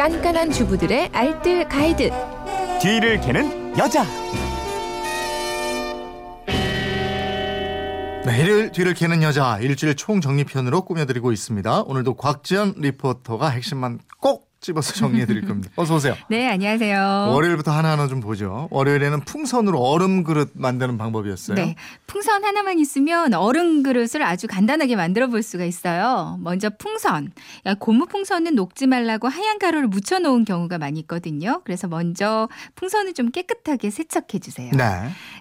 깐깐한 주부들의 알뜰 가이드. 뒤를 캐는 여자. 네, 일요일 뒤를 캐는 여자 일주일 총 정리편으로 꾸며드리고 있습니다. 오늘도 곽지연 리포터가 핵심만 꼭 집어서 정리해 드릴 겁니다. 어서 오세요. 네, 안녕하세요. 월요일부터 하나하나 좀 보죠. 월요일에는 풍선으로 얼음 그릇 만드는 방법이었어요. 네. 풍선 하나만 있으면 얼음 그릇을 아주 간단하게 만들어 볼 수가 있어요. 먼저 풍선. 고무 풍선은 녹지 말라고 하얀 가루를 묻혀 놓은 경우가 많이 있거든요. 그래서 먼저 풍선을 좀 깨끗하게 세척해 주세요. 네.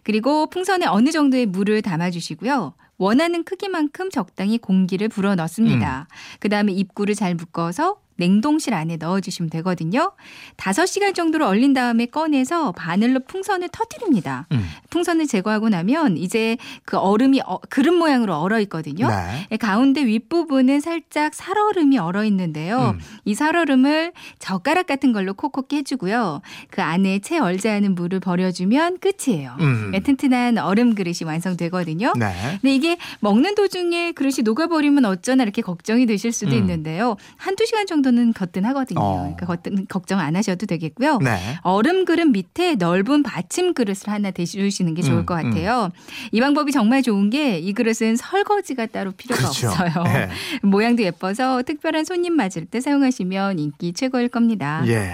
그리고 풍선에 어느 정도의 물을 담아 주시고요. 원하는 크기만큼 적당히 공기를 불어 넣습니다. 음. 그 다음에 입구를 잘 묶어서 냉동실 안에 넣어주시면 되거든요. 5시간 정도로 얼린 다음에 꺼내서 바늘로 풍선을 터뜨립니다. 음. 풍선을 제거하고 나면 이제 그 얼음이 어, 그릇 모양으로 얼어 있거든요. 네. 예, 가운데 윗부분은 살짝 살얼음이 얼어 있는데요. 음. 이 살얼음을 젓가락 같은 걸로 콕콕 깨주고요. 그 안에 채 얼지 않은 물을 버려주면 끝이에요. 음. 네, 튼튼한 얼음 그릇이 완성되거든요. 네. 근데 이게 먹는 도중에 그릇이 녹아버리면 어쩌나 이렇게 걱정이 되실 수도 음. 있는데요. 한두 시간 정도 정도는 거뜬하거든요. 어. 그러니까 거뜬, 걱정 안 하셔도 되겠고요. 네. 얼음 그릇 밑에 넓은 받침 그릇을 하나 대주시는 게 좋을 음, 것 음. 같아요. 음. 이 방법이 정말 좋은 게 이 그릇은 설거지가 따로 필요가 그렇죠. 없어요. 네. 모양도 예뻐서 특별한 손님 맞을 때 사용하시면 인기 최고일 겁니다. 예.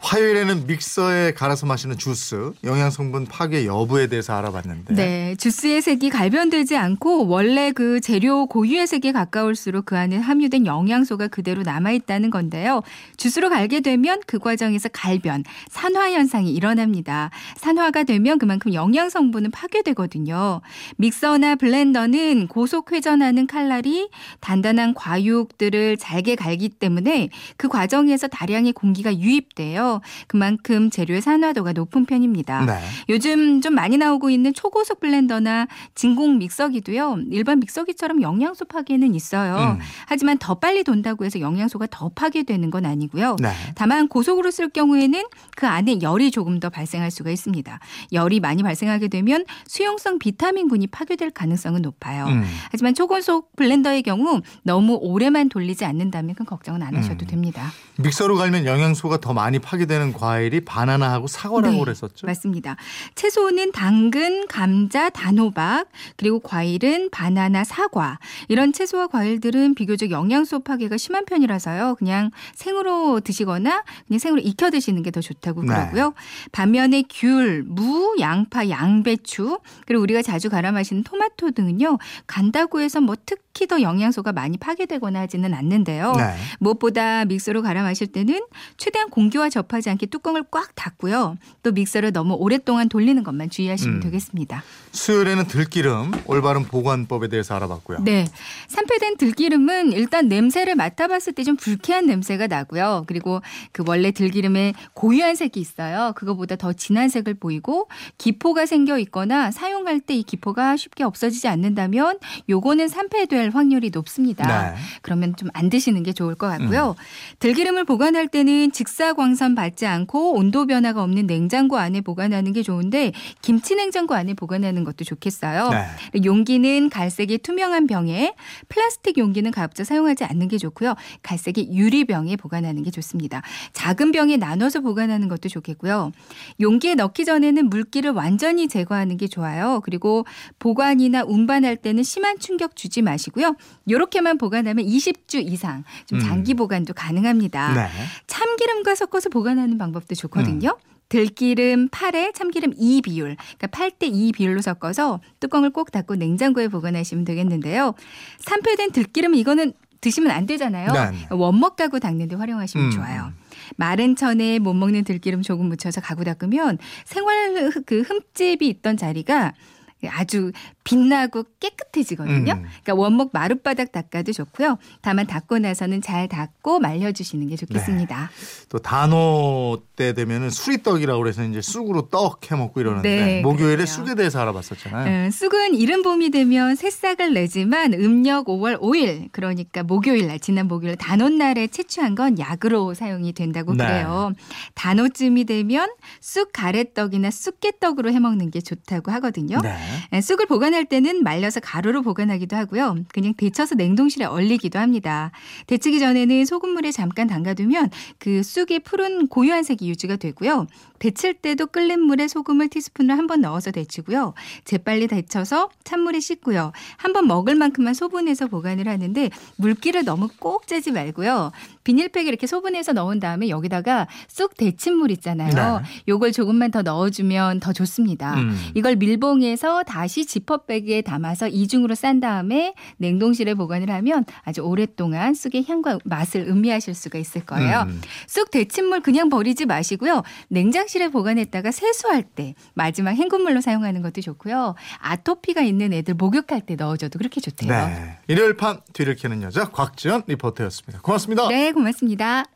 화요일에는 믹서에 갈아서 마시는 주스 영양 성분 파괴 여부에 대해서 알아봤는데. 네, 주스의 색이 갈변되지 않고 원래 그 재료 고유의 색에 가까울수록 그 안에 함유된 영양소가 그대로 남아 있다는 하는 건데요. 주스로 갈게 되면 그 과정에서 갈변, 산화 현상이 일어납니다. 산화가 되면 그만큼 영양 성분은 파괴되거든요. 믹서나 블렌더는 고속 회전하는 칼날이 단단한 과육들을 잘게 갈기 때문에 그 과정에서 다량의 공기가 유입돼요. 그만큼 재료의 산화도가 높은 편입니다. 네. 요즘 좀 많이 나오고 있는 초고속 블렌더나 진공 믹서기도요. 일반 믹서기처럼 영양소 파괴는 있어요. 음. 하지만 더 빨리 돈다고 해서 영양소가 더 접하게 되는 건 아니고요. 네. 다만 고속으로 쓸 경우에는 그 안에 열이 조금 더 발생할 수가 있습니다. 열이 많이 발생하게 되면 수용성 비타민군이 파괴될 가능성은 높아요. 음. 하지만 초고속 블렌더의 경우 너무 오래만 돌리지 않는다면 큰 걱정은 안 하셔도 음. 됩니다. 믹서로 갈면 영양소가 더 많이 파괴되는 과일이 바나나하고 사과라고 네, 그랬었죠? 맞습니다. 채소는 당근, 감자, 단호박, 그리고 과일은 바나나, 사과. 이런 채소와 과일들은 비교적 영양소 파괴가 심한 편이라서요. 그냥 생으로 드시거나 그냥 생으로 익혀 드시는 게 더 좋다고 네. 그러고요. 반면에 귤, 무, 양파, 양배추 그리고 우리가 자주 갈아 마시는 토마토 등은요. 간다고 해서 뭐 특히 더 영양소가 많이 파괴되거나 하지는 않는데요. 네. 무엇보다 믹서로 갈아 마실 때는 최대한 공기와 접하지 않게 뚜껑을 꽉 닫고요. 또 믹서를 너무 오랫동안 돌리는 것만 주의하시면 음. 되겠습니다. 수요일에는 들기름 올바른 보관법에 대해서 알아봤고요. 네. 산패된 들기름은 일단 냄새를 맡아봤을 때 좀 불쾌 한 냄새가 나고요. 그리고 그 원래 들기름에 고유한 색이 있어요. 그거보다 더 진한 색을 보이고 기포가 생겨 있거나 사용할 때 이 기포가 쉽게 없어지지 않는다면 요거는 산패될 확률이 높습니다. 네. 그러면 좀 안 드시는 게 좋을 것 같고요. 음. 들기름을 보관할 때는 직사광선 받지 않고 온도 변화가 없는 냉장고 안에 보관하는 게 좋은데 김치 냉장고 안에 보관하는 것도 좋겠어요. 네. 용기는 갈색이 투명한 병에 플라스틱 용기는 가급적 사용하지 않는 게 좋고요. 갈색이 유리병에 보관하는 게 좋습니다. 작은 병에 나눠서 보관하는 것도 좋겠고요. 용기에 넣기 전에는 물기를 완전히 제거하는 게 좋아요. 그리고 보관이나 운반할 때는 심한 충격 주지 마시고요. 이렇게만 보관하면 20주 이상 좀 장기 음. 보관도 가능합니다. 네. 참기름과 섞어서 보관하는 방법도 좋거든요. 음. 들기름 8에 참기름 2 비율, 그러니까 8대 2 비율로 섞어서 뚜껑을 꼭 닫고 냉장고에 보관하시면 되겠는데요. 산패된 들기름은 이거는 드시면 안 되잖아요. 네. 네. 원목 가구 닦는데 활용하시면 음. 좋아요. 마른 천에 못 먹는 들기름 조금 묻혀서 가구 닦으면 생활 그 흠집이 있던 자리가 아주 빛나고 깨끗해지거든요. 음. 그러니까 원목 마룻바닥 닦아도 좋고요. 다만 닦고 나서는 잘 닦고 말려주시는 게 좋겠습니다. 네. 또 단오 때 되면은 수리떡이라고 그래서 이제 쑥으로 떡 해먹고 이러는데 네, 목요일에 그래요. 쑥에 대해서 알아봤었잖아요. 음, 쑥은 이른 봄이 되면 새싹을 내지만 음력 5월 5일 그러니까 목요일 날 지난 목요일 단오 날에 채취한 건 약으로 사용이 된다고 네. 그래요. 단오쯤이 되면 쑥 가래떡이나 쑥개떡으로 해먹는 게 좋다고 하거든요. 네. 쑥을 보관 보관할 때는 말려서 가루로 보관하기도 하고요. 그냥 데쳐서 냉동실에 얼리기도 합니다. 데치기 전에는 소금물에 잠깐 담가두면 그 쑥의 푸른 고유한 색이 유지가 되고요. 데칠 때도 끓는 물에 소금을 티스푼을 한 번 넣어서 데치고요. 재빨리 데쳐서 찬물에 씻고요. 한 번 먹을 만큼만 소분해서 보관을 하는데 물기를 너무 꼭 째지 말고요. 비닐팩에 이렇게 소분해서 넣은 다음에 여기다가 쑥 데친 물 있잖아요. 네. 요걸 조금만 더 넣어주면 더 좋습니다. 음. 이걸 밀봉해서 다시 지퍼 백에 담아서 이중으로 싼 다음에 냉동실에 보관을 하면 아주 오랫동안 쑥의 향과 맛을 음미하실 수가 있을 거예요. 음. 쑥 데친물 그냥 버리지 마시고요. 냉장실에 보관했다가 세수할 때 마지막 헹군물로 사용하는 것도 좋고요. 아토피가 있는 애들 목욕할 때 넣어줘도 그렇게 좋대요. 네. 일요일 밤 뒤를 캐는 여자 곽지연 리포터였습니다. 고맙습니다. 네, 고맙습니다.